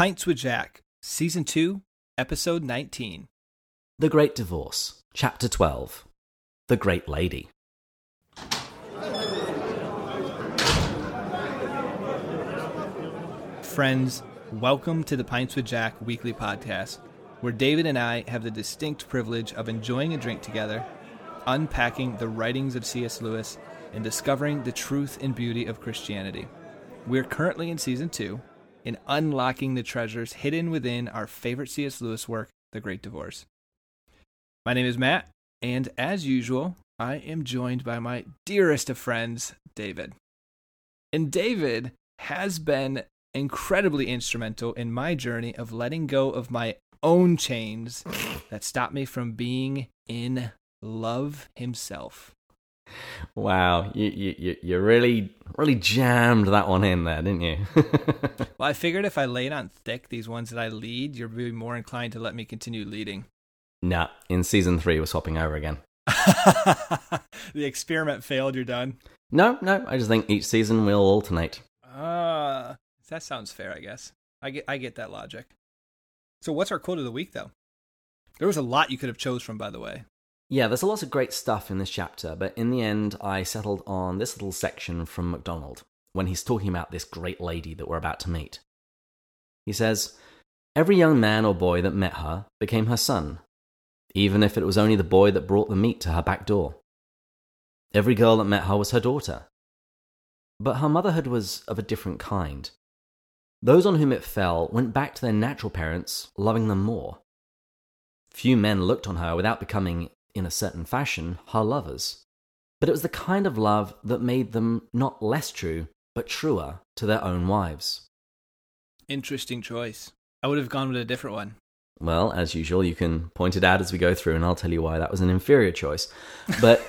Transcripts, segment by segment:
Pints with Jack, Season 2, Episode 19. The Great Divorce, Chapter 12 The Great Lady. Friends, welcome to the Pints with Jack weekly podcast, where David and I have the distinct privilege of enjoying a drink together, unpacking the writings of C.S. Lewis, and discovering the truth and beauty of Christianity. We're currently in Season 2 in unlocking the treasures hidden within our favorite C.S. Lewis work, The Great Divorce. My name is Matt, and as usual, I am joined by my dearest of friends, David. And David has been incredibly instrumental in my journey of letting go of my own chains that stopped me from being in love himself. Wow, you you you- really really jammed that one in there, didn't you? Well, I figured if I laid on thick these ones that I lead, you're be more inclined to let me continue leading. nah, in season three we're swapping over again. the experiment failed, you're done. No, no, I just think each season we'll alternate. Ah, that sounds fair, I guess. I get I get that logic. So what's our quote of the week though? There was a lot you could have chose from, by the way. Yeah, there's a lot of great stuff in this chapter, but in the end, I settled on this little section from MacDonald when he's talking about this great lady that we're about to meet. He says, Every young man or boy that met her became her son, even if it was only the boy that brought the meat to her back door. Every girl that met her was her daughter. But her motherhood was of a different kind. Those on whom it fell went back to their natural parents, loving them more. Few men looked on her without becoming, in a certain fashion, her lovers. But it was the kind of love that made them not less true, but truer to their own wives. Interesting choice. I would have gone with a different one. Well, as usual, you can point it out as we go through, and I'll tell you why that was an inferior choice. But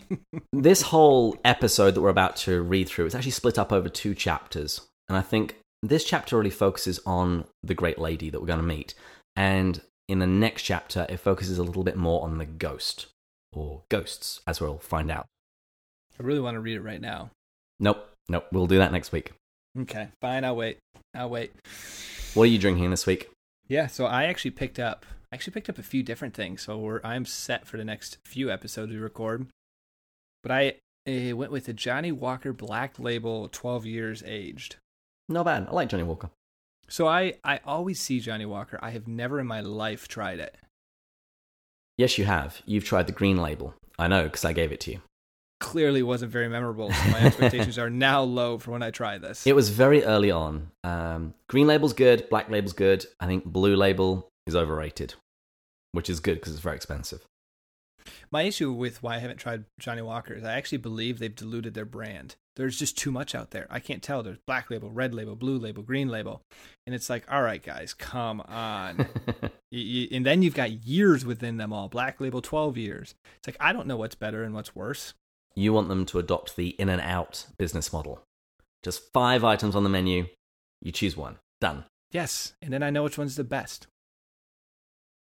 this whole episode that we're about to read through is actually split up over two chapters. And I think this chapter really focuses on the great lady that we're going to meet. And in the next chapter, it focuses a little bit more on the ghost, or ghosts, as we'll find out. I really want to read it right now. Nope, nope, we'll do that next week. Okay, fine. I'll wait. I'll wait. What are you drinking this week? Yeah, so I actually picked up I actually picked up a few different things. So we're I'm set for the next few episodes we record. But I uh, went with a Johnnie Walker Black Label 12 years aged. Not bad. I like Johnnie Walker. So I I always see Johnnie Walker. I have never in my life tried it. Yes, you have. You've tried the green label. I know, because I gave it to you. Clearly wasn't very memorable. So my expectations are now low for when I try this. It was very early on. Um, green label's good, black label's good. I think blue label is overrated, which is good because it's very expensive. My issue with why I haven't tried Johnnie Walker is I actually believe they've diluted their brand. There's just too much out there. I can't tell. There's black label, red label, blue label, green label. And it's like, all right, guys, come on. You- you- and then you've got years within them all. Black label, 12 years. It's like, I don't know what's better and what's worse. you want them to adopt the In-N-Out business model. Just five items on the menu. You choose one. Done. Yes. And then I know which one's the best.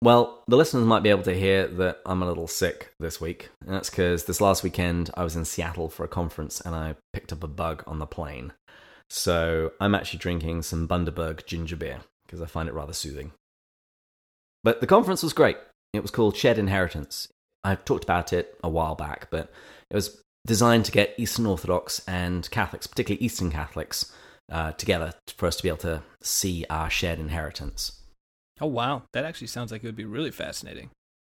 Well, the listeners might be able to hear that I'm a little sick this week. And that's because this last weekend I was in Seattle for a conference and I picked up a bug on the plane. So I'm actually drinking some Bundaberg ginger beer because I find it rather soothing. But the conference was great. It was called Shared Inheritance. I talked about it a while back, but it was designed to get Eastern Orthodox and Catholics, particularly Eastern Catholics, uh, together for us to be able to see our shared inheritance. Oh, wow. That actually sounds like it would be really fascinating.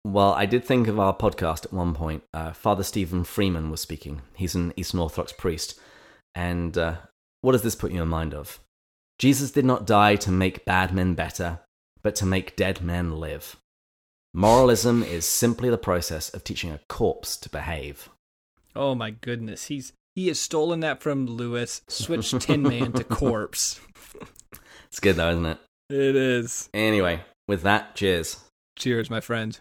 Well, I did think of our podcast at one point. Uh, Father Stephen Freeman was speaking. He's an Eastern Orthodox priest. And uh, what does this put you in mind of? Jesus did not die to make bad men better, but to make dead men live. Moralism is simply the process of teaching a corpse to behave. Oh, my goodness. He's. He has stolen that from Lewis, switched Tin Man to Corpse. It's good though, isn't it? It is. Anyway, with that, cheers. Cheers, my friend.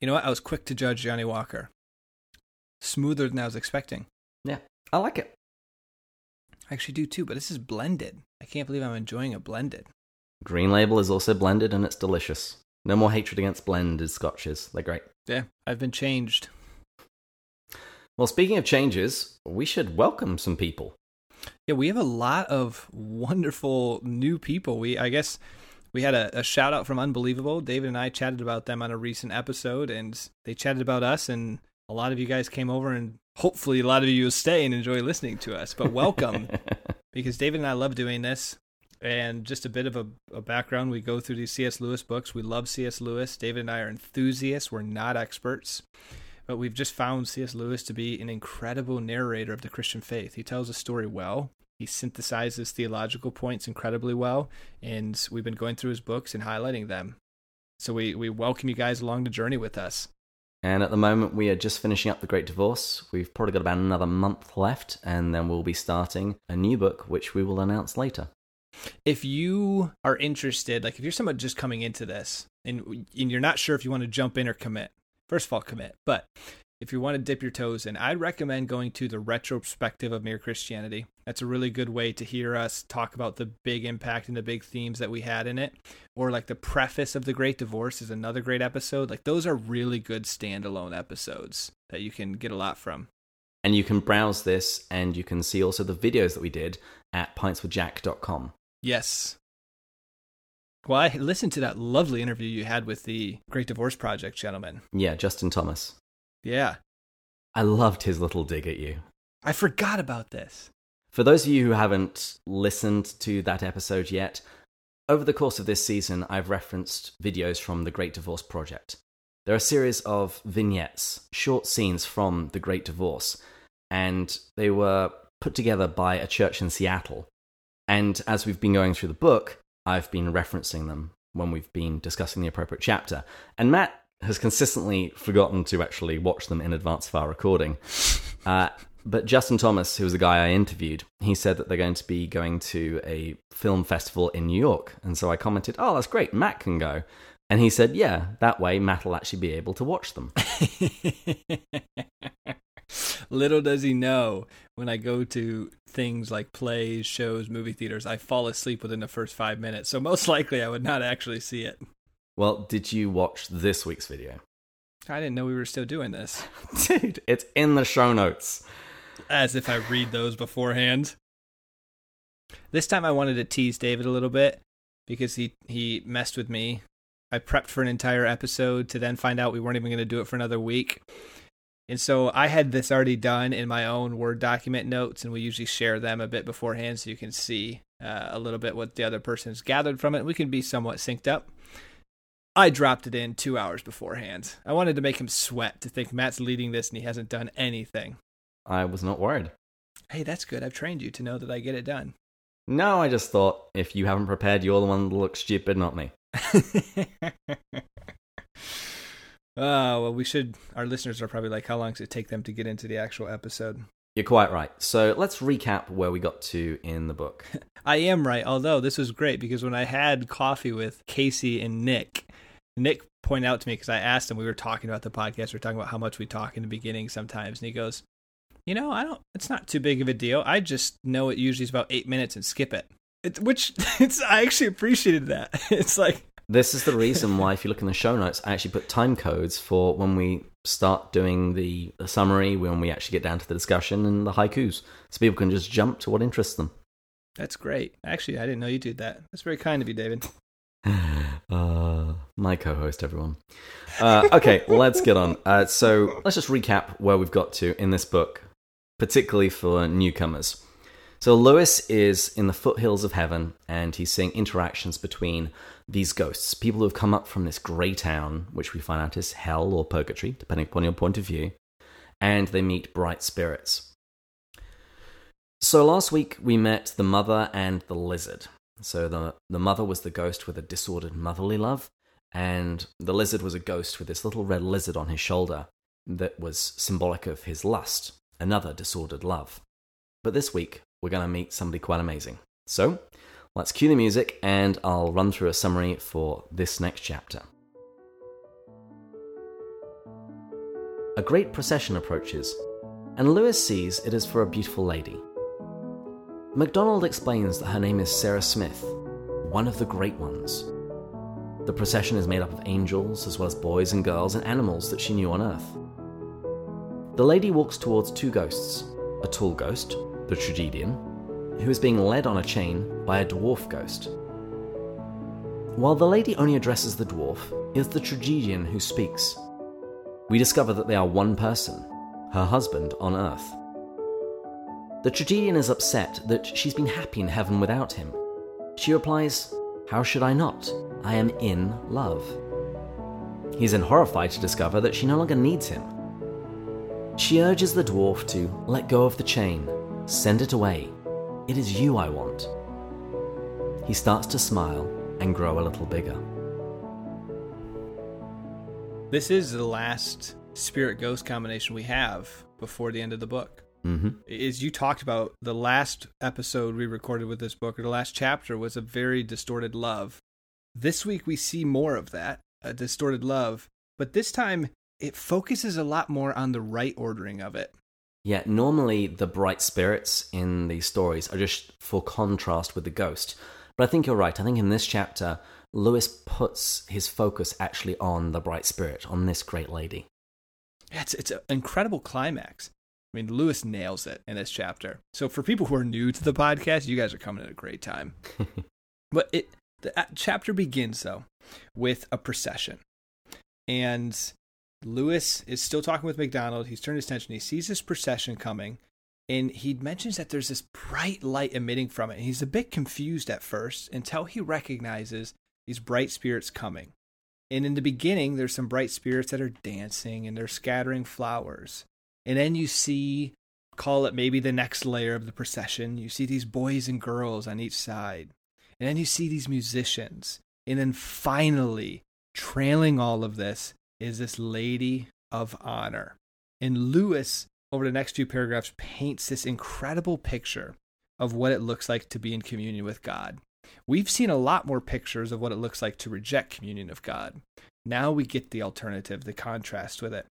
You know what? I was quick to judge Johnnie Walker. Smoother than I was expecting. Yeah, I like it. I actually do too, but this is blended. I can't believe I'm enjoying a blended. Green Label is also blended and it's delicious. No more hatred against blended scotches. They're great. Yeah, I've been changed. Well, speaking of changes, we should welcome some people. Yeah, we have a lot of wonderful new people. We, I guess, we had a, a, shout out from Unbelievable. David and I chatted about them on a recent episode, and they chatted about us. And a lot of you guys came over, and hopefully, a lot of you will stay and enjoy listening to us. But welcome, because David and I love doing this. And just a bit of a, a background: we go through these C.S. Lewis books. We love C.S. Lewis. David and I are enthusiasts. We're not experts but we've just found C.S. Lewis to be an incredible narrator of the Christian faith. He tells a story well, he synthesizes theological points incredibly well, and we've been going through his books and highlighting them. So we, we welcome you guys along the journey with us. And at the moment, we are just finishing up The Great Divorce. We've probably got about another month left, and then we'll be starting a new book, which we will announce later. If you are interested, like if you're someone just coming into this and, and you're not sure if you want to jump in or commit, first of all, commit. But if you want to dip your toes in, I'd recommend going to the retrospective of Mere Christianity. That's a really good way to hear us talk about the big impact and the big themes that we had in it. Or like the preface of The Great Divorce is another great episode. Like those are really good standalone episodes that you can get a lot from. And you can browse this and you can see also the videos that we did at pintswithjack.com. Yes. Well, I listened to that lovely interview you had with the Great Divorce Project gentleman. Yeah, Justin Thomas. Yeah. I loved his little dig at you. I forgot about this. For those of you who haven't listened to that episode yet, over the course of this season, I've referenced videos from the Great Divorce Project. They're a series of vignettes, short scenes from the Great Divorce, and they were put together by a church in Seattle. And as we've been going through the book, I've been referencing them when we've been discussing the appropriate chapter. And Matt has consistently forgotten to actually watch them in advance of our recording. Uh, but Justin Thomas, who was the guy I interviewed, he said that they're going to be going to a film festival in New York. And so I commented, Oh, that's great. Matt can go. And he said, Yeah, that way Matt will actually be able to watch them. Little does he know, when I go to things like plays, shows, movie theaters, I fall asleep within the first five minutes. So most likely I would not actually see it. Well, did you watch this week's video? I didn't know we were still doing this. Dude, it's in the show notes. As if I read those beforehand. This time I wanted to tease David a little bit because he, he messed with me. I prepped for an entire episode to then find out we weren't even going to do it for another week. And so I had this already done in my own Word document notes, and we usually share them a bit beforehand so you can see uh, a little bit what the other person's gathered from it. We can be somewhat synced up. I dropped it in two hours beforehand. I wanted to make him sweat to think Matt's leading this and he hasn't done anything. I was not worried. Hey, that's good. I've trained you to know that I get it done. No, I just thought if you haven't prepared, you're the one that looks stupid, not me. Oh, well, we should. Our listeners are probably like, how long does it take them to get into the actual episode? You're quite right. So let's recap where we got to in the book. I am right, although this was great because when I had coffee with Casey and Nick, Nick pointed out to me because I asked him, we were talking about the podcast, we are talking about how much we talk in the beginning sometimes, and he goes, You know, I don't, it's not too big of a deal. I just know it usually is about eight minutes and skip it. it which it's, I actually appreciated that. It's like, this is the reason why, if you look in the show notes, I actually put time codes for when we start doing the, the summary, when we actually get down to the discussion and the haikus, so people can just jump to what interests them. That's great. Actually, I didn't know you did that. That's very kind of you, David. Uh, my co-host, everyone. Uh, okay, let's get on. Uh, so let's just recap where we've got to in this book, particularly for newcomers. So Lewis is in the foothills of heaven, and he's seeing interactions between these ghosts, people who have come up from this grey town, which we find out is hell or purgatory, depending upon your point of view, and they meet bright spirits. So last week we met the mother and the lizard. So the, the mother was the ghost with a disordered motherly love, and the lizard was a ghost with this little red lizard on his shoulder that was symbolic of his lust, another disordered love. But this week we're going to meet somebody quite amazing. So Let's cue the music and I'll run through a summary for this next chapter. A great procession approaches, and Lewis sees it is for a beautiful lady. MacDonald explains that her name is Sarah Smith, one of the great ones. The procession is made up of angels, as well as boys and girls and animals that she knew on Earth. The lady walks towards two ghosts a tall ghost, the tragedian, who is being led on a chain by a dwarf ghost. While the lady only addresses the dwarf, it's the tragedian who speaks. We discover that they are one person, her husband on Earth. The tragedian is upset that she's been happy in heaven without him. She replies, How should I not? I am in love. He's then horrified to discover that she no longer needs him. She urges the dwarf to let go of the chain, send it away. It is you I want. He starts to smile and grow a little bigger. This is the last spirit ghost combination we have before the end of the book. Mm-hmm. As you talked about, the last episode we recorded with this book, or the last chapter, was a very distorted love. This week we see more of that, a distorted love, but this time it focuses a lot more on the right ordering of it. Yeah, normally the bright spirits in these stories are just for contrast with the ghost. But I think you're right. I think in this chapter, Lewis puts his focus actually on the bright spirit, on this great lady. Yeah, it's, it's an incredible climax. I mean, Lewis nails it in this chapter. So for people who are new to the podcast, you guys are coming at a great time. but it the uh, chapter begins though with a procession, and Lewis is still talking with MacDonald. He's turned his attention. He sees this procession coming, and he mentions that there's this bright light emitting from it. And he's a bit confused at first until he recognizes these bright spirits coming. And in the beginning, there's some bright spirits that are dancing and they're scattering flowers. And then you see, call it maybe the next layer of the procession, you see these boys and girls on each side. And then you see these musicians. And then finally, trailing all of this is this lady of honor. And Lewis, over the next few paragraphs, paints this incredible picture of what it looks like to be in communion with God. We've seen a lot more pictures of what it looks like to reject communion of God. Now we get the alternative, the contrast with it.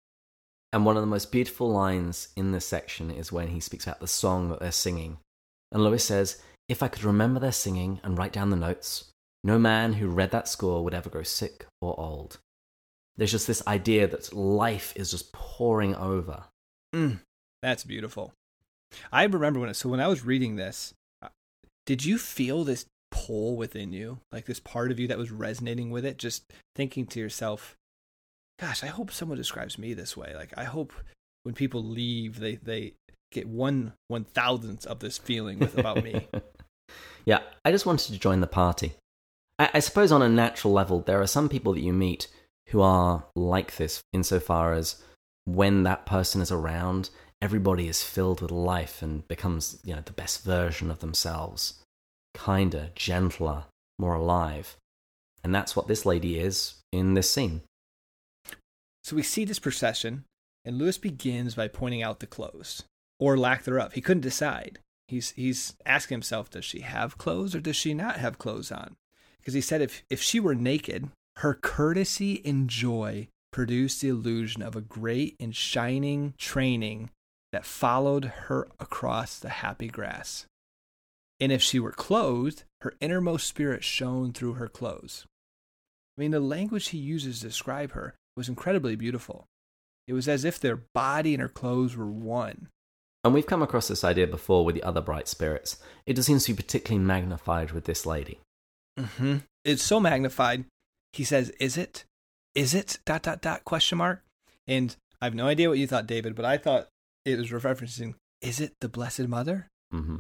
And one of the most beautiful lines in this section is when he speaks about the song that they're singing. And Lewis says, If I could remember their singing and write down the notes, no man who read that score would ever grow sick or old. There's just this idea that life is just pouring over. Mm, that's beautiful. I remember when, so when I was reading this, uh, did you feel this pull within you, like this part of you that was resonating with it, just thinking to yourself, gosh, I hope someone describes me this way. Like I hope when people leave, they they get one one thousandth of this feeling with about me. yeah, I just wanted to join the party. I, I suppose on a natural level, there are some people that you meet who are like this insofar as when that person is around, everybody is filled with life and becomes, you know, the best version of themselves. Kinder, gentler, more alive. And that's what this lady is in this scene. So we see this procession, and Lewis begins by pointing out the clothes, or lack thereof. He couldn't decide. He's he's asking himself, does she have clothes or does she not have clothes on? Because he said if if she were naked, her courtesy and joy produced the illusion of a great and shining training that followed her across the happy grass. And if she were clothed, her innermost spirit shone through her clothes. I mean, the language he uses to describe her was incredibly beautiful. It was as if their body and her clothes were one. And we've come across this idea before with the other bright spirits. It just seems to be particularly magnified with this lady. Mm-hmm. It's so magnified. He says, "Is it? Is it?" Dot dot dot question mark. And I have no idea what you thought, David, but I thought it was referencing, "Is it the Blessed Mother?" Mm-hmm.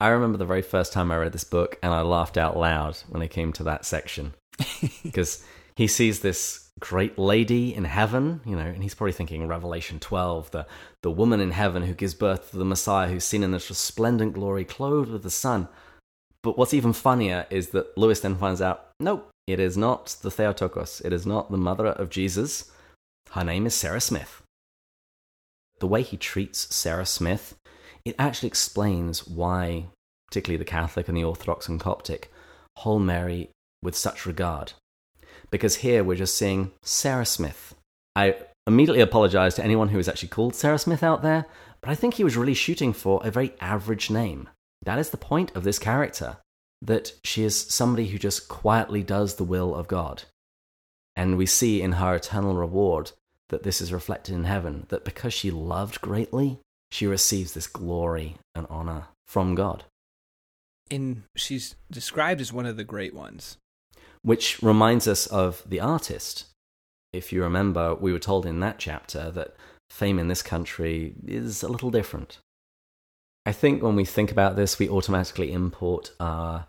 I remember the very first time I read this book, and I laughed out loud when it came to that section because he sees this great lady in heaven, you know, and he's probably thinking Revelation 12, the, the woman in heaven who gives birth to the Messiah who's seen in this resplendent glory, clothed with the sun. But what's even funnier is that Lewis then finds out, nope, it is not the Theotokos. It is not the mother of Jesus. Her name is Sarah Smith. The way he treats Sarah Smith, it actually explains why, particularly the Catholic and the Orthodox and Coptic, hold Mary with such regard because here we're just seeing Sarah Smith. I immediately apologize to anyone who is actually called Sarah Smith out there, but I think he was really shooting for a very average name. That is the point of this character that she is somebody who just quietly does the will of God. And we see in her eternal reward that this is reflected in heaven, that because she loved greatly, she receives this glory and honor from God. in she's described as one of the great ones. Which reminds us of the artist. If you remember, we were told in that chapter that fame in this country is a little different. I think when we think about this, we automatically import our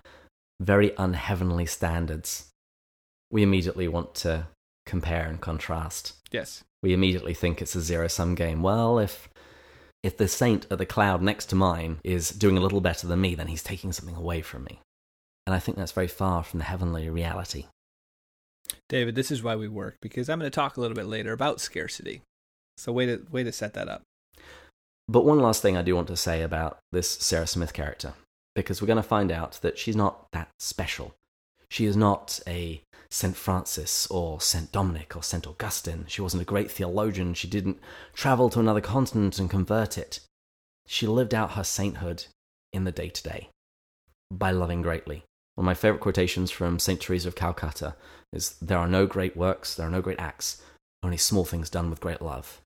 very unheavenly standards. We immediately want to compare and contrast. Yes. We immediately think it's a zero sum game. Well, if if the saint at the cloud next to mine is doing a little better than me, then he's taking something away from me. And I think that's very far from the heavenly reality. David, this is why we work because I'm going to talk a little bit later about scarcity. So way to way to set that up. But one last thing I do want to say about this Sarah Smith character, because we're going to find out that she's not that special. She is not a St. Francis or St. Dominic or St. Augustine. She wasn't a great theologian. She didn't travel to another continent and convert it. She lived out her sainthood in the day to day by loving greatly. One of my favorite quotations from St. Teresa of Calcutta is There are no great works, there are no great acts, only small things done with great love.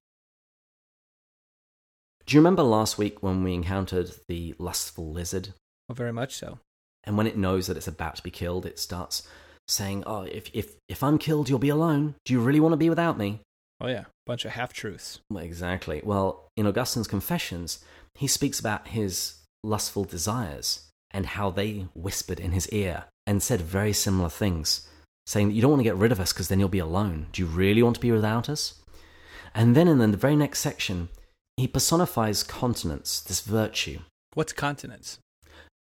Do you remember last week when we encountered the lustful lizard? Oh, very much so. And when it knows that it's about to be killed, it starts saying, Oh, if, if, if I'm killed, you'll be alone. Do you really want to be without me? Oh, yeah. Bunch of half truths. Exactly. Well, in Augustine's Confessions, he speaks about his lustful desires and how they whispered in his ear and said very similar things, saying that you don't want to get rid of us because then you'll be alone. Do you really want to be without us? And then in the very next section, he personifies continence, this virtue. What's continence?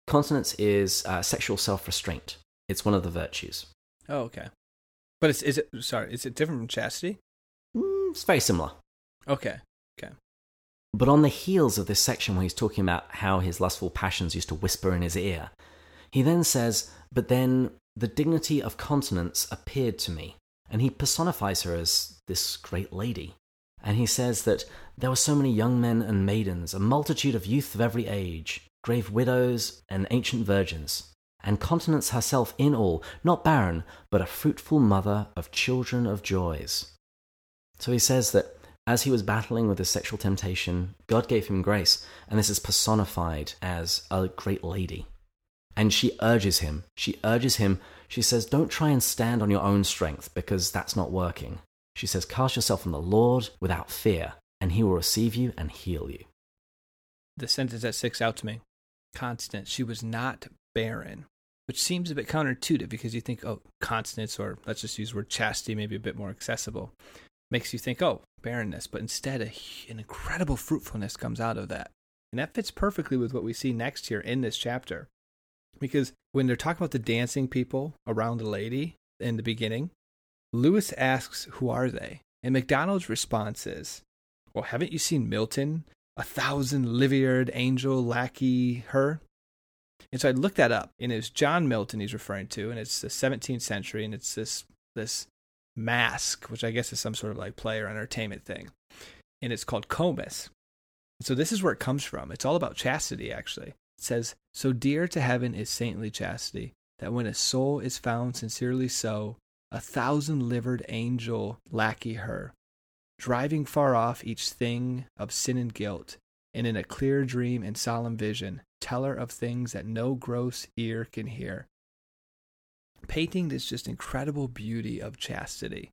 Continence is uh, sexual self restraint, it's one of the virtues. Oh, okay. But it's, is it, sorry, is it different from chastity? Mm, it's very similar. Okay. But on the heels of this section where he's talking about how his lustful passions used to whisper in his ear, he then says, But then the dignity of continence appeared to me. And he personifies her as this great lady. And he says that there were so many young men and maidens, a multitude of youth of every age, grave widows and ancient virgins, and continence herself in all, not barren, but a fruitful mother of children of joys. So he says that as he was battling with his sexual temptation, God gave him grace, and this is personified as a great lady. And she urges him, she urges him, she says, Don't try and stand on your own strength because that's not working. She says, Cast yourself on the Lord without fear, and he will receive you and heal you. The sentence that sticks out to me continence, She was not barren, which seems a bit counterintuitive because you think, oh, continence, or let's just use the word chastity, maybe a bit more accessible, makes you think, oh, barrenness. But instead, a, an incredible fruitfulness comes out of that. And that fits perfectly with what we see next here in this chapter. Because when they're talking about the dancing people around the lady in the beginning, Lewis asks, Who are they? And MacDonald's response is, Well, haven't you seen Milton? A thousand liveried angel lackey her? And so I looked that up, and it's John Milton he's referring to, and it's the 17th century, and it's this this masque, which I guess is some sort of like play or entertainment thing, and it's called Comus. So this is where it comes from. It's all about chastity, actually. It says, "So dear to heaven is saintly chastity, that when a soul is found sincerely so, a thousand livered angel lackey her, driving far off each thing of sin and guilt, and in a clear dream and solemn vision, teller of things that no gross ear can hear. Painting this just incredible beauty of chastity.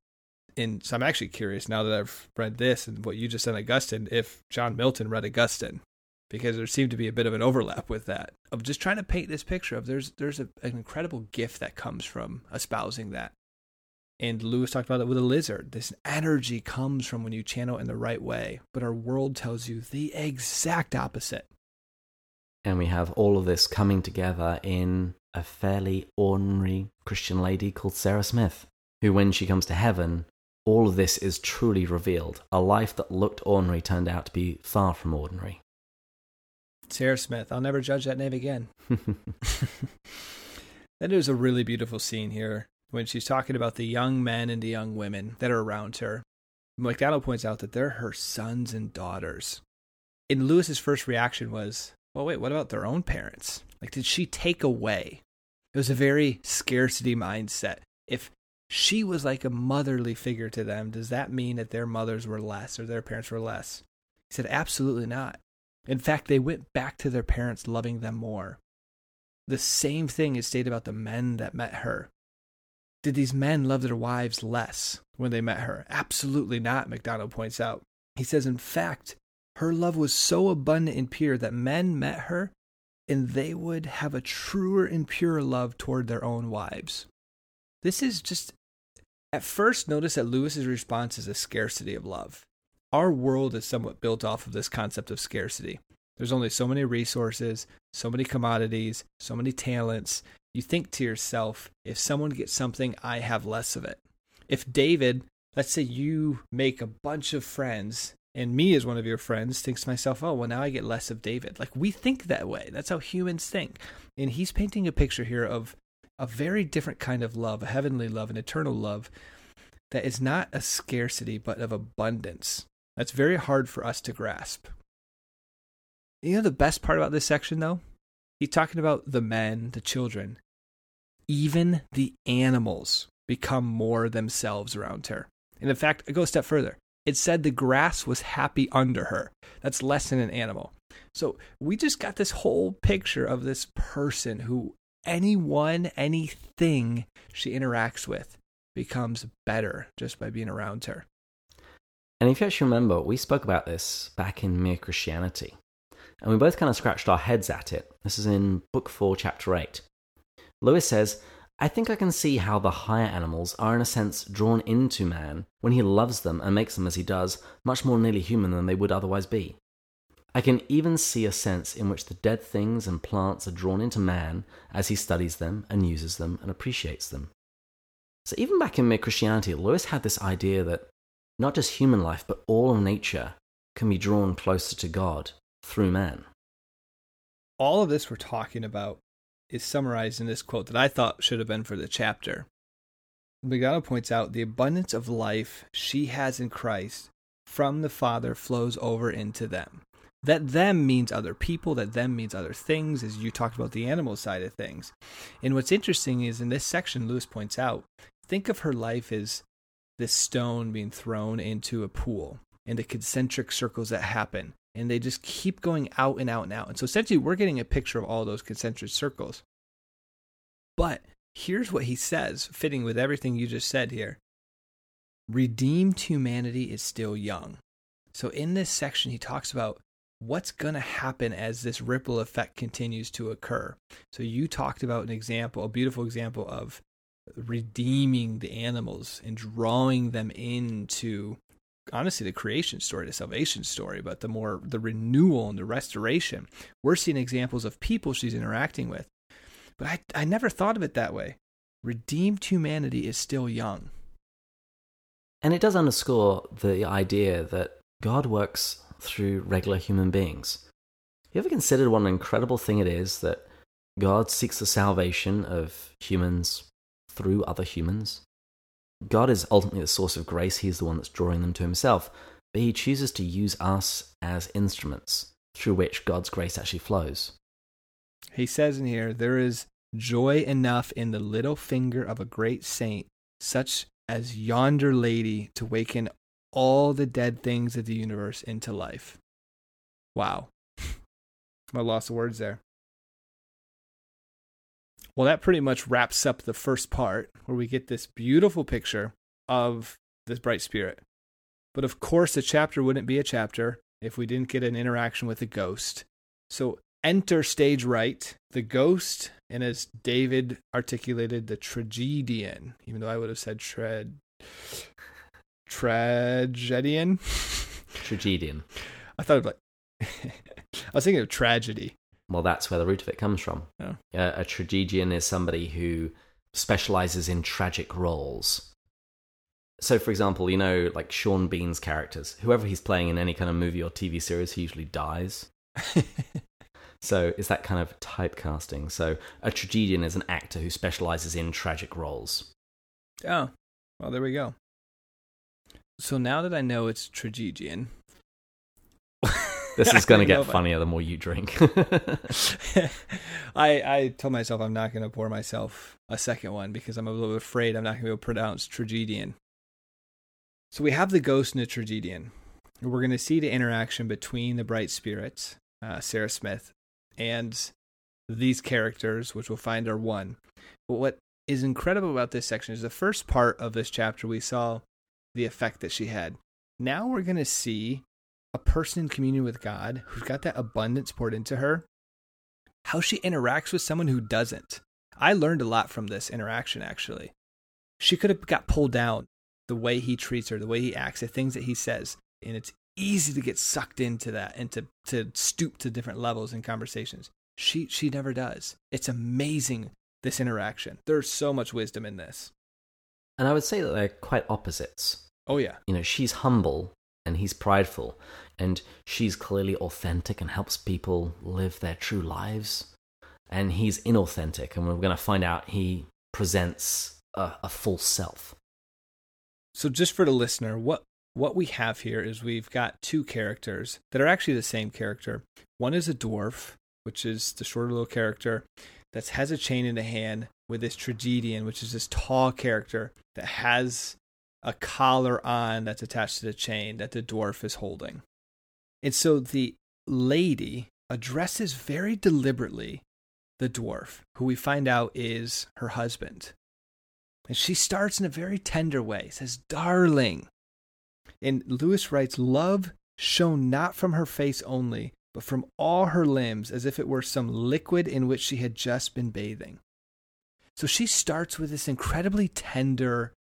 And so I'm actually curious now that I've read this and what you just said, Augustine, if John Milton read Augustine, because there seemed to be a bit of an overlap with that of just trying to paint this picture of there's there's a, an incredible gift that comes from espousing that and Lewis talked about it with a lizard. This energy comes from when you channel in the right way, but our world tells you the exact opposite. And we have all of this coming together in a fairly ordinary Christian lady called Sarah Smith, who, when she comes to heaven, all of this is truly revealed. A life that looked ordinary turned out to be far from ordinary. Sarah Smith, I'll never judge that name again. that is a really beautiful scene here when she's talking about the young men and the young women that are around her. MacDonald points out that they're her sons and daughters. And Lewis's first reaction was, well, wait, what about their own parents? Like, did she take away? It was a very scarcity mindset. If she was like a motherly figure to them, does that mean that their mothers were less or their parents were less? He said, absolutely not. In fact, they went back to their parents loving them more. the same thing is stated about the men that met her. Did these men love their wives less when they met her? Absolutely not, MacDonald points out. He says, in fact, her love was so abundant and pure that men met her and they would have a truer and purer love toward their own wives. This is just, at first, notice that Lewis's response is a scarcity of love. Our world is somewhat built off of this concept of scarcity. There's only so many resources, so many commodities, so many talents. You think to yourself, if someone gets something, I have less of it. If David, let's say you make a bunch of friends and me as one of your friends thinks to myself, oh, well, now I get less of David. Like we think that way. That's how humans think. And he's painting a picture here of a very different kind of love, a heavenly love, an eternal love that is not a scarcity, but of abundance. That's very hard for us to grasp. You know the best part about this section, though? He's talking about the men, the children, even the animals become more themselves around her. And in fact, I go a step further. It said the grass was happy under her. That's less than an animal. So we just got this whole picture of this person who anyone, anything she interacts with becomes better just by being around her. And if you actually remember, we spoke about this back in Mere Christianity. And we both kind of scratched our heads at it. This is in Book 4, Chapter 8. Lewis says, I think I can see how the higher animals are, in a sense, drawn into man when he loves them and makes them as he does, much more nearly human than they would otherwise be. I can even see a sense in which the dead things and plants are drawn into man as he studies them and uses them and appreciates them. So, even back in Mere Christianity, Lewis had this idea that not just human life, but all of nature can be drawn closer to God through man. All of this we're talking about is summarized in this quote that I thought should have been for the chapter. MacDonald points out the abundance of life she has in Christ from the Father flows over into them. That them means other people, that them means other things, as you talked about the animal side of things. And what's interesting is in this section, Lewis points out think of her life as this stone being thrown into a pool and the concentric circles that happen and they just keep going out and out and out. And so essentially, we're getting a picture of all those concentric circles. But here's what he says, fitting with everything you just said here redeemed humanity is still young. So in this section, he talks about what's going to happen as this ripple effect continues to occur. So you talked about an example, a beautiful example of redeeming the animals and drawing them into honestly the creation story, the salvation story, but the more the renewal and the restoration. We're seeing examples of people she's interacting with. But I, I never thought of it that way. Redeemed humanity is still young. And it does underscore the idea that God works through regular human beings. Have You ever considered what an incredible thing it is that God seeks the salvation of humans through other humans? God is ultimately the source of grace. He's the one that's drawing them to himself. But he chooses to use us as instruments through which God's grace actually flows. He says in here, there is joy enough in the little finger of a great saint, such as yonder lady, to waken all the dead things of the universe into life. Wow. I lost words there. Well, that pretty much wraps up the first part where we get this beautiful picture of this bright spirit. But of course, the chapter wouldn't be a chapter if we didn't get an interaction with a ghost. So enter stage right, the ghost, and as David articulated, the tragedian, even though I would have said tread tragedian. Tragedian. I thought of like I was thinking of tragedy. Well, that's where the root of it comes from. Oh. Uh, a tragedian is somebody who specializes in tragic roles. So, for example, you know, like Sean Bean's characters, whoever he's playing in any kind of movie or TV series, he usually dies. so, it's that kind of typecasting. So, a tragedian is an actor who specializes in tragic roles. Oh, well, there we go. So now that I know it's tragedian, this is going to get funnier the more you drink. I I told myself I'm not going to pour myself a second one because I'm a little afraid I'm not going to be able to pronounce tragedian. So we have the ghost and the tragedian. We're going to see the interaction between the bright spirits, uh, Sarah Smith, and these characters, which we'll find are one. But what is incredible about this section is the first part of this chapter, we saw the effect that she had. Now we're going to see a person in communion with God who's got that abundance poured into her, how she interacts with someone who doesn't. I learned a lot from this interaction, actually. She could have got pulled down the way he treats her, the way he acts, the things that he says. And it's easy to get sucked into that and to, to stoop to different levels in conversations. She she never does. It's amazing this interaction. There's so much wisdom in this. And I would say that they're quite opposites. Oh yeah. You know, she's humble and he's prideful, and she's clearly authentic and helps people live their true lives. And he's inauthentic, and we're going to find out he presents a, a false self. So, just for the listener, what what we have here is we've got two characters that are actually the same character. One is a dwarf, which is the shorter little character that has a chain in the hand with this tragedian, which is this tall character that has a collar on that's attached to the chain that the dwarf is holding. And so the lady addresses very deliberately the dwarf, who we find out is her husband. And she starts in a very tender way, says, Darling. And Lewis writes, Love shone not from her face only, but from all her limbs, as if it were some liquid in which she had just been bathing. So she starts with this incredibly tender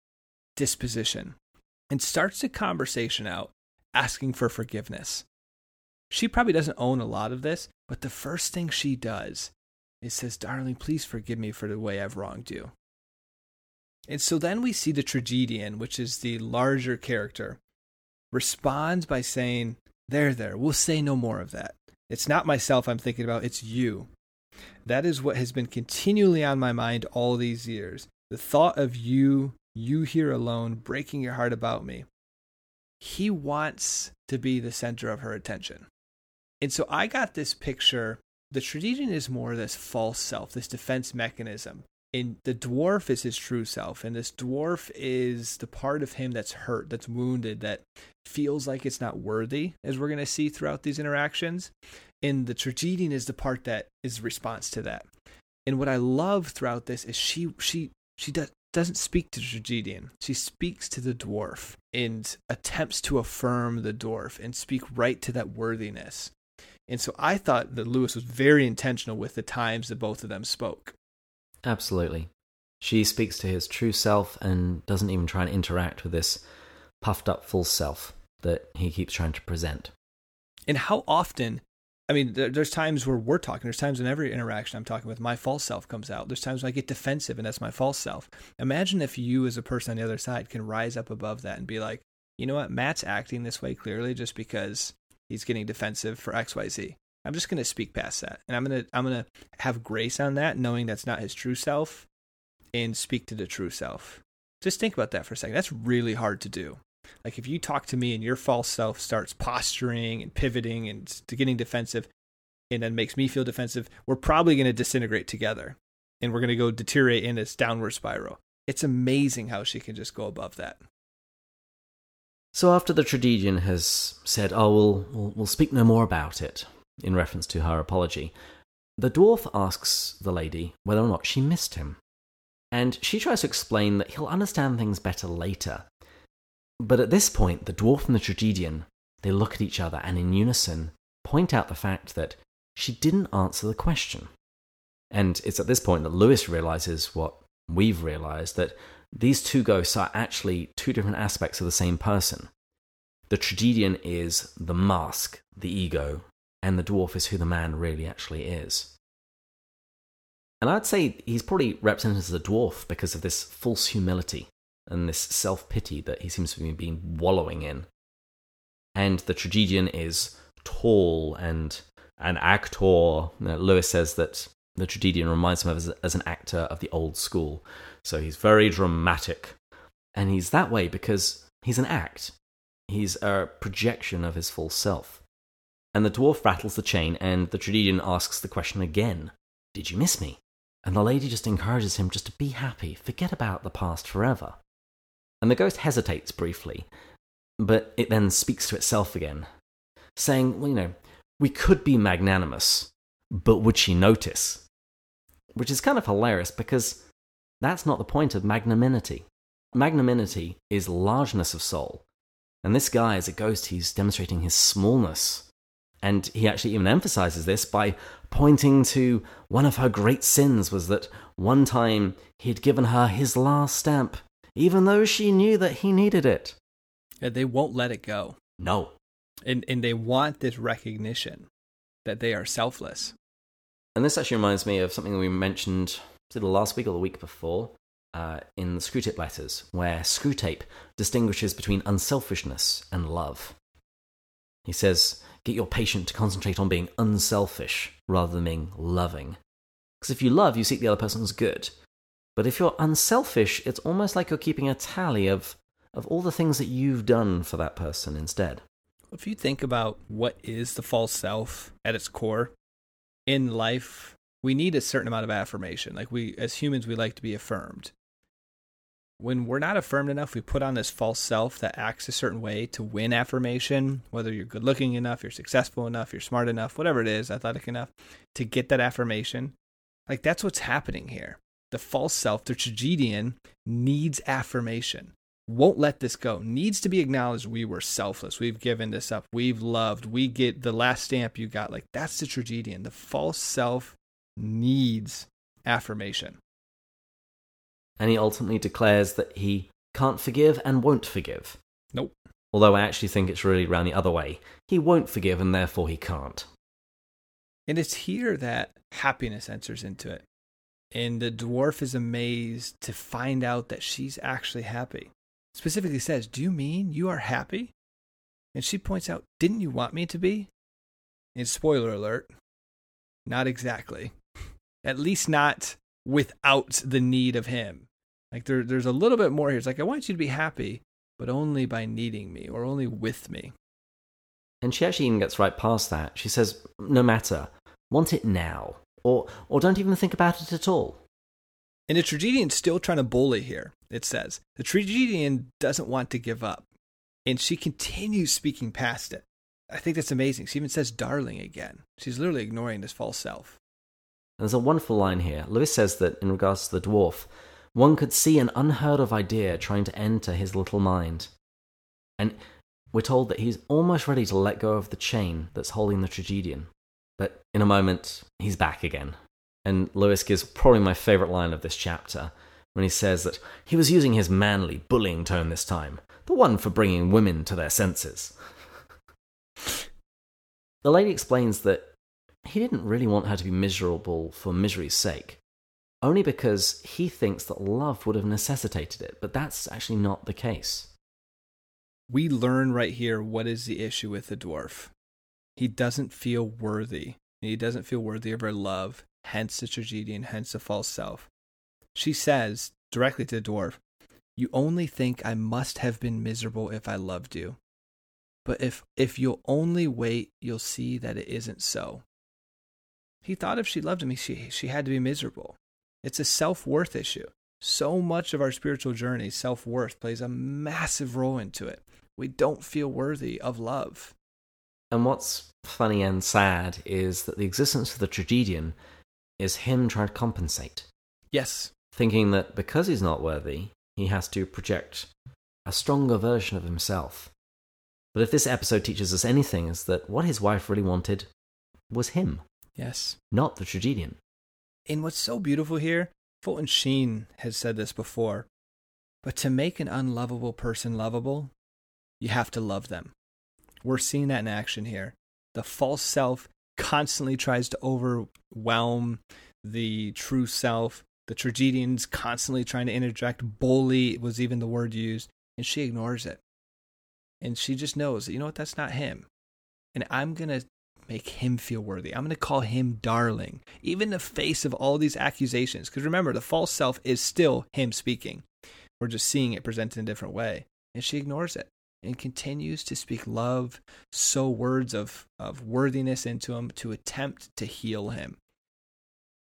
disposition and starts the conversation out asking for forgiveness. She probably doesn't own a lot of this, but the first thing she does is says, Darling, please forgive me for the way I've wronged you. And so then we see the tragedian, which is the larger character, responds by saying, There, there, we'll say no more of that. It's not myself I'm thinking about, it's you. That is what has been continually on my mind all these years. The thought of you you here alone, breaking your heart about me. He wants to be the center of her attention. And so I got this picture. The tragedian is more this false self, this defense mechanism. And the dwarf is his true self. And this dwarf is the part of him that's hurt, that's wounded, that feels like it's not worthy, as we're going to see throughout these interactions. And the tragedian is the part that is response to that. And what I love throughout this is she she she does doesn't speak to the tragedian. She speaks to the dwarf and attempts to affirm the dwarf and speak right to that worthiness. And so I thought that Lewis was very intentional with the times that both of them spoke. Absolutely. She speaks to his true self and doesn't even try and interact with this puffed up false self that he keeps trying to present. And how often I mean, there's times where we're talking. There's times in every interaction I'm talking with, my false self comes out. There's times when I get defensive, and that's my false self. Imagine if you, as a person on the other side, can rise up above that and be like, you know what, Matt's acting this way clearly just because he's getting defensive for X, Y, Z. I'm just going to speak past that, and I'm gonna I'm gonna have grace on that, knowing that's not his true self, and speak to the true self. Just think about that for a second. That's really hard to do. Like if you talk to me and your false self starts posturing and pivoting and getting defensive and then makes me feel defensive, we're probably going to disintegrate together and we're going to go deteriorate in this downward spiral. It's amazing how she can just go above that. So after the tragedian has said, "Oh, we'll, we'll, we'll speak no more about it," in reference to her apology, the dwarf asks the lady whether or not she missed him, and she tries to explain that he'll understand things better later, but at this point, the dwarf and the tragedian, they look at each other and in unison point out the fact that she didn't answer the question. And it's at this point that Lewis realizes what we've realized that these two ghosts are actually two different aspects of the same person. The tragedian is the mask, the ego, and the dwarf is who the man really actually is. And I'd say he's probably represented as a dwarf because of this false humility and this self pity that he seems to be being wallowing in. And the tragedian is tall and an actor. Lewis says that the tragedian reminds him of as, as an actor of the old school. So he's very dramatic. And he's that way because he's an act, he's a projection of his full self. And the dwarf rattles the chain, and the tragedian asks the question again Did you miss me? And the lady just encourages him just to be happy, forget about the past forever. And the ghost hesitates briefly, but it then speaks to itself again, saying, Well, you know, we could be magnanimous, but would she notice? which is kind of hilarious because that's not the point of magnanimity. Magnanimity is largeness of soul. And this guy, as a ghost, he's demonstrating his smallness. And he actually even emphasizes this by pointing to one of her great sins was that one time he'd given her his last stamp, even though she knew that he needed it. And they won't let it go. No. And, and they want this recognition that they are selfless. And this actually reminds me of something we mentioned it last week or the week before uh, in the Screwtape letters, where Screwtape distinguishes between unselfishness and love. He says, Get your patient to concentrate on being unselfish rather than being loving. Because if you love, you seek the other person's good. But if you're unselfish, it's almost like you're keeping a tally of, of all the things that you've done for that person instead. If you think about what is the false self at its core, in life, we need a certain amount of affirmation. Like we, as humans, we like to be affirmed. When we're not affirmed enough, we put on this false self that acts a certain way to win affirmation, whether you're good looking enough, you're successful enough, you're smart enough, whatever it is, athletic enough to get that affirmation. Like that's what's happening here. The false self, the tragedian, needs affirmation. Won't let this go. Needs to be acknowledged. We were selfless. We've given this up. We've loved. We get the last stamp you got. Like that's the tragedian. The false self needs affirmation. And he ultimately declares that he can't forgive and won't forgive. Nope. Although i actually think it's really around the other way. He won't forgive and therefore he can't. And it's here that happiness enters into it and the dwarf is amazed to find out that she's actually happy specifically says, Do you mean you are happy? And she points out, Didn't you want me to be? And spoiler alert, not exactly. At least not without the need of him. Like there, there's a little bit more here. It's like, I want you to be happy, but only by needing me or only with me. And she actually even gets right past that. She says, No matter, want it now. Or, or don't even think about it at all. And the tragedian's still trying to bully here, it says. The tragedian doesn't want to give up. And she continues speaking past it. I think that's amazing. She even says darling again. She's literally ignoring this false self. There's a wonderful line here. Lewis says that in regards to the dwarf, one could see an unheard of idea trying to enter his little mind. And we're told that he's almost ready to let go of the chain that's holding the tragedian. But in a moment, he's back again. And Lewis gives probably my favorite line of this chapter when he says that he was using his manly, bullying tone this time, the one for bringing women to their senses. the lady explains that he didn't really want her to be miserable for misery's sake, only because he thinks that love would have necessitated it, but that's actually not the case. We learn right here what is the issue with the dwarf. He doesn't feel worthy. And He doesn't feel worthy of her love hence the tragedian, hence the false self. She says directly to the dwarf, You only think I must have been miserable if I loved you. But if, if you'll only wait, you'll see that it isn't so. He thought if she loved him, she, she had to be miserable. It's a self worth issue. So much of our spiritual journey, self worth plays a massive role into it. We don't feel worthy of love. And what's funny and sad is that the existence of the tragedian is him trying to compensate. Yes. Thinking that because he's not worthy, he has to project a stronger version of himself. But if this episode teaches us anything, is that what his wife really wanted was him. Yes. Not the tragedian. And what's so beautiful here, Fulton Sheen has said this before, but to make an unlovable person lovable, you have to love them. We're seeing that in action here. The false self constantly tries to overwhelm the true self. The tragedian's constantly trying to interject. Bully was even the word used, and she ignores it. And she just knows that, you know what, that's not him. And I'm going to make him feel worthy. I'm going to call him darling, even in the face of all these accusations. Because remember, the false self is still him speaking. We're just seeing it presented in a different way. And she ignores it and continues to speak love, sow words of, of worthiness into him to attempt to heal him.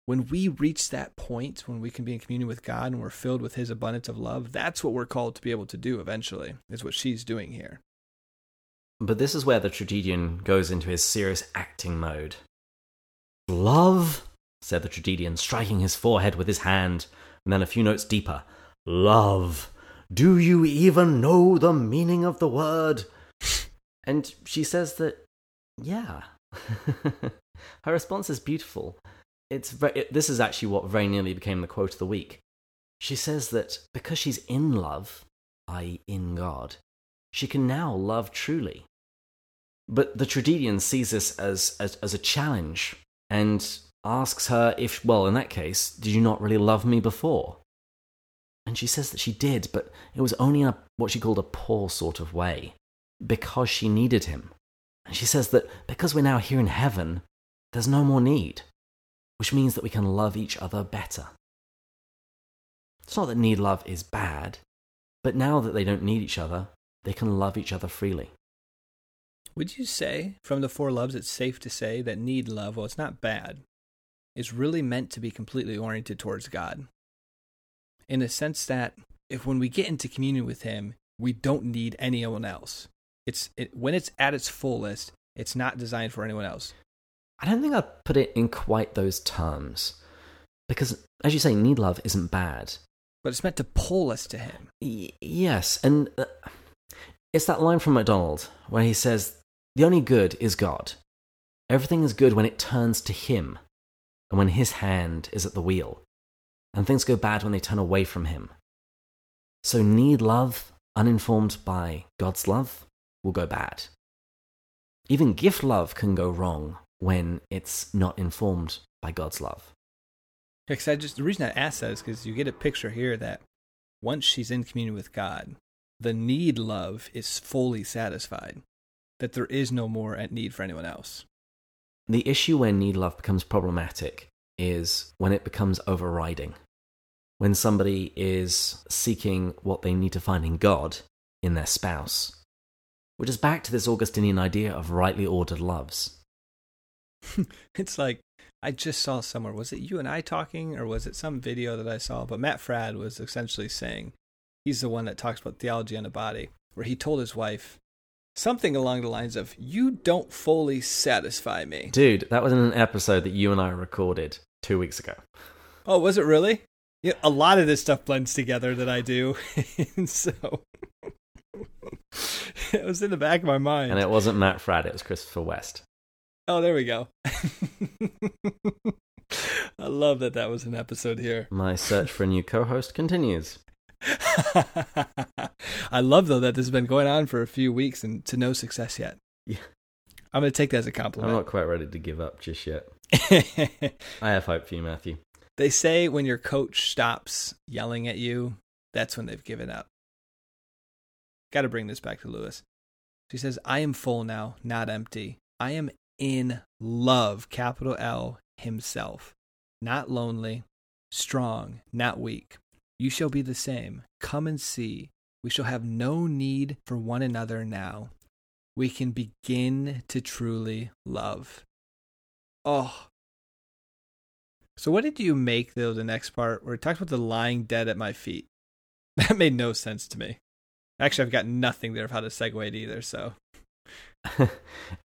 When we reach that point, when we can be in communion with God and we're filled with his abundance of love, that's what we're called to be able to do eventually, is what she's doing here. But this is where the tragedian goes into his serious acting mode. Love said the tragedian, striking his forehead with his hand, and then a few notes deeper. Love. Do you even know the meaning of the word? And she says that, yeah. Her response is beautiful. It's ve- it, this is actually what very nearly became the quote of the week. She says that because she's in love, i.e., in God, she can now love truly. But the tragedian sees this as, as, as a challenge and asks her if, well, in that case, did you not really love me before? And she says that she did, but it was only in a, what she called a poor sort of way, because she needed him. And she says that because we're now here in heaven, there's no more need, which means that we can love each other better. It's not that need love is bad, but now that they don't need each other, they can love each other freely. Would you say, from the four loves, it's safe to say that need love, well, it's not bad, is really meant to be completely oriented towards God? In the sense that if when we get into communion with Him, we don't need anyone else. It's it, when it's at its fullest, it's not designed for anyone else. I don't think I'd put it in quite those terms. Because, as you say, need love isn't bad. But it's meant to pull us to Him. Y- yes, and uh, it's that line from MacDonald where he says, The only good is God. Everything is good when it turns to Him and when His hand is at the wheel. And things go bad when they turn away from Him. So, need love, uninformed by God's love, will go bad. Even gift love can go wrong when it's not informed by God's love. Because I just the reason I ask that is because you get a picture here that once she's in communion with God, the need love is fully satisfied. That there is no more at need for anyone else. The issue when need love becomes problematic is when it becomes overriding. When somebody is seeking what they need to find in God in their spouse. Which is back to this Augustinian idea of rightly ordered loves. it's like I just saw somewhere. Was it you and I talking, or was it some video that I saw? But Matt Fradd was essentially saying he's the one that talks about theology on the body, where he told his wife something along the lines of, "You don't fully satisfy me." Dude, that was in an episode that you and I recorded two weeks ago. Oh, was it really? Yeah, a lot of this stuff blends together that I do, and so it was in the back of my mind. And it wasn't Matt Fradd, it was Christopher West. Oh, there we go. I love that that was an episode here. My search for a new co host continues. I love though that this has been going on for a few weeks and to no success yet. Yeah. I'm going to take that as a compliment. I'm not quite ready to give up just yet. I have hope for you, Matthew. They say when your coach stops yelling at you, that's when they've given up. Got to bring this back to Lewis. She says, I am full now, not empty. I am in love, capital L, himself. Not lonely, strong, not weak. You shall be the same. Come and see. We shall have no need for one another now. We can begin to truly love. Oh. So, what did you make, though, the next part where it talks about the lying dead at my feet? That made no sense to me. Actually, I've got nothing there of how to segue it either, so.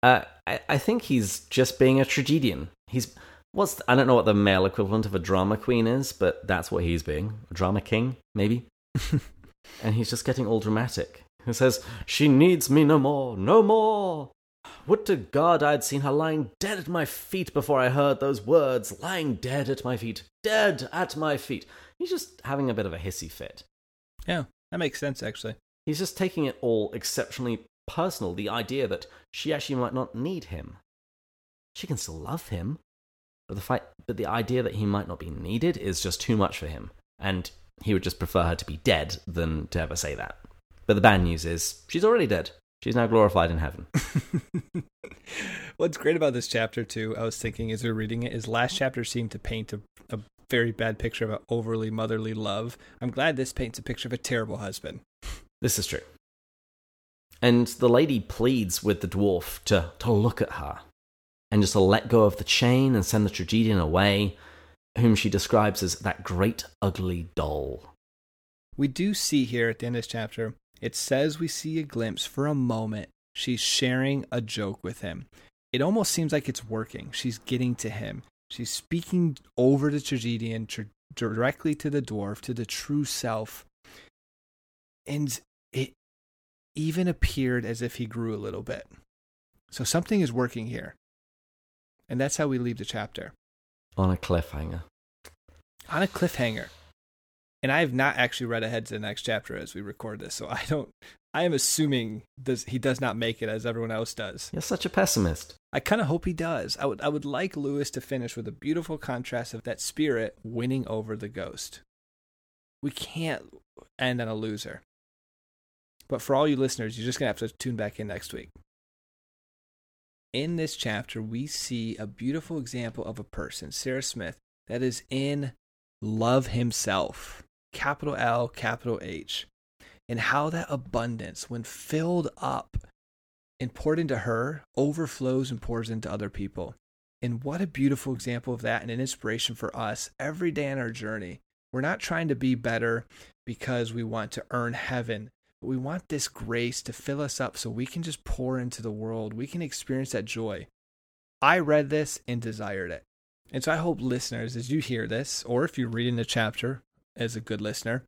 uh, I, I think he's just being a tragedian. He's what's the- I don't know what the male equivalent of a drama queen is, but that's what he's being. A drama king, maybe. and he's just getting all dramatic. He says, "She needs me no more, no more." Would to God I'd seen her lying dead at my feet before I heard those words. Lying dead at my feet, dead at my feet. He's just having a bit of a hissy fit. Yeah, that makes sense, actually. He's just taking it all exceptionally personal, the idea that she actually might not need him. She can still love him, but the fight, but the idea that he might not be needed is just too much for him, and he would just prefer her to be dead than to ever say that. But the bad news is she's already dead. She's now glorified in heaven. What's great about this chapter, too, I was thinking as we were reading it, is last chapter seemed to paint a, a very bad picture of an overly motherly love. I'm glad this paints a picture of a terrible husband. This is true. And the lady pleads with the dwarf to, to look at her and just to let go of the chain and send the tragedian away, whom she describes as that great ugly doll. We do see here at the end of this chapter, it says we see a glimpse for a moment. She's sharing a joke with him. It almost seems like it's working. She's getting to him. She's speaking over the tragedian, tr- directly to the dwarf, to the true self. And it even appeared as if he grew a little bit. So something is working here. And that's how we leave the chapter. On a cliffhanger. On a cliffhanger. And I have not actually read ahead to the next chapter as we record this, so I don't. I am assuming does he does not make it as everyone else does. You're such a pessimist. I kind of hope he does. I would I would like Lewis to finish with a beautiful contrast of that spirit winning over the ghost. We can't end on a loser. But for all you listeners, you're just going to have to tune back in next week. In this chapter, we see a beautiful example of a person, Sarah Smith, that is in love himself. Capital L, capital H. And how that abundance, when filled up and poured into her, overflows and pours into other people. And what a beautiful example of that and an inspiration for us every day on our journey. We're not trying to be better because we want to earn heaven, but we want this grace to fill us up so we can just pour into the world. We can experience that joy. I read this and desired it. And so I hope listeners, as you hear this, or if you're reading the chapter as a good listener,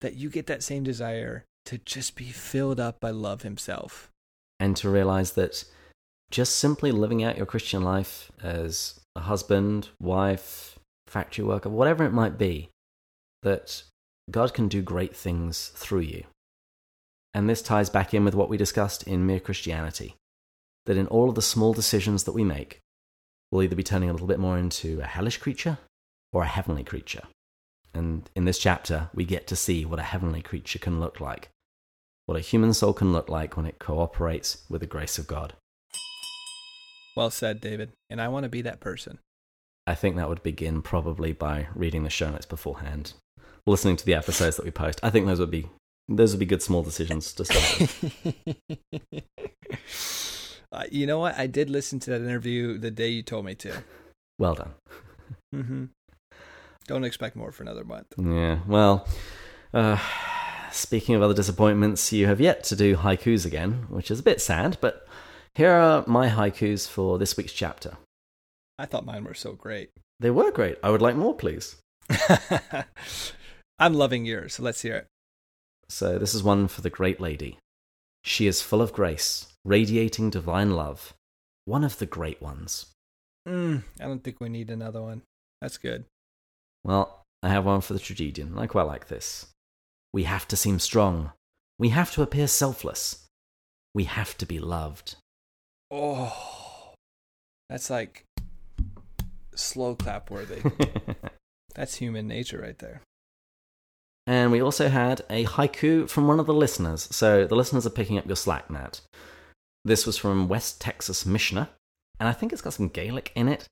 that you get that same desire to just be filled up by love himself. And to realize that just simply living out your Christian life as a husband, wife, factory worker, whatever it might be, that God can do great things through you. And this ties back in with what we discussed in Mere Christianity that in all of the small decisions that we make, we'll either be turning a little bit more into a hellish creature or a heavenly creature. And in this chapter, we get to see what a heavenly creature can look like, what a human soul can look like when it cooperates with the grace of God. Well said, David. And I want to be that person. I think that would begin probably by reading the show notes beforehand, listening to the episodes that we post. I think those would be those would be good small decisions to start. uh, you know what? I did listen to that interview the day you told me to. Well done. Mm-hmm. Don't expect more for another month. Yeah. Well, uh, speaking of other disappointments, you have yet to do haikus again, which is a bit sad. But here are my haikus for this week's chapter. I thought mine were so great. They were great. I would like more, please. I'm loving yours, so let's hear it. So, this is one for the great lady. She is full of grace, radiating divine love. One of the great ones. Mm, I don't think we need another one. That's good. Well, I have one for the tragedian. I quite like this. We have to seem strong. We have to appear selfless. We have to be loved. Oh, that's like slow clap worthy. that's human nature right there. And we also had a haiku from one of the listeners. So the listeners are picking up your slack, Nat. This was from West Texas Missioner, and I think it's got some Gaelic in it.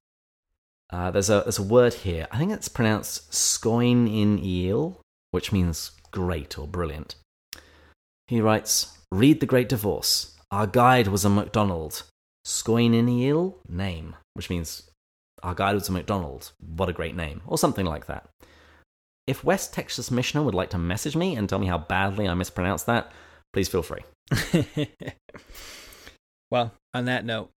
Uh, there's a there's a word here. I think it's pronounced "scoin in eel," which means great or brilliant. He writes, "Read the Great Divorce. Our guide was a MacDonald. Scoin in eel name, which means our guide was a MacDonald. What a great name, or something like that." If West Texas Missioner would like to message me and tell me how badly I mispronounced that, please feel free. well, on that note,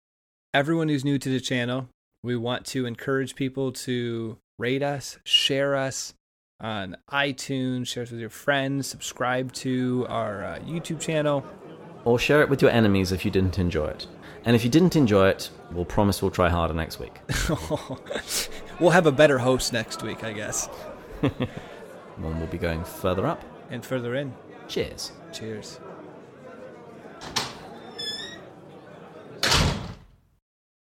everyone who's new to the channel, we want to encourage people to rate us, share us on iTunes, share us with your friends, subscribe to our uh, YouTube channel. Or share it with your enemies if you didn't enjoy it. And if you didn't enjoy it, we'll promise we'll try harder next week. we'll have a better host next week, I guess. One will be going further up and further in. Cheers. Cheers.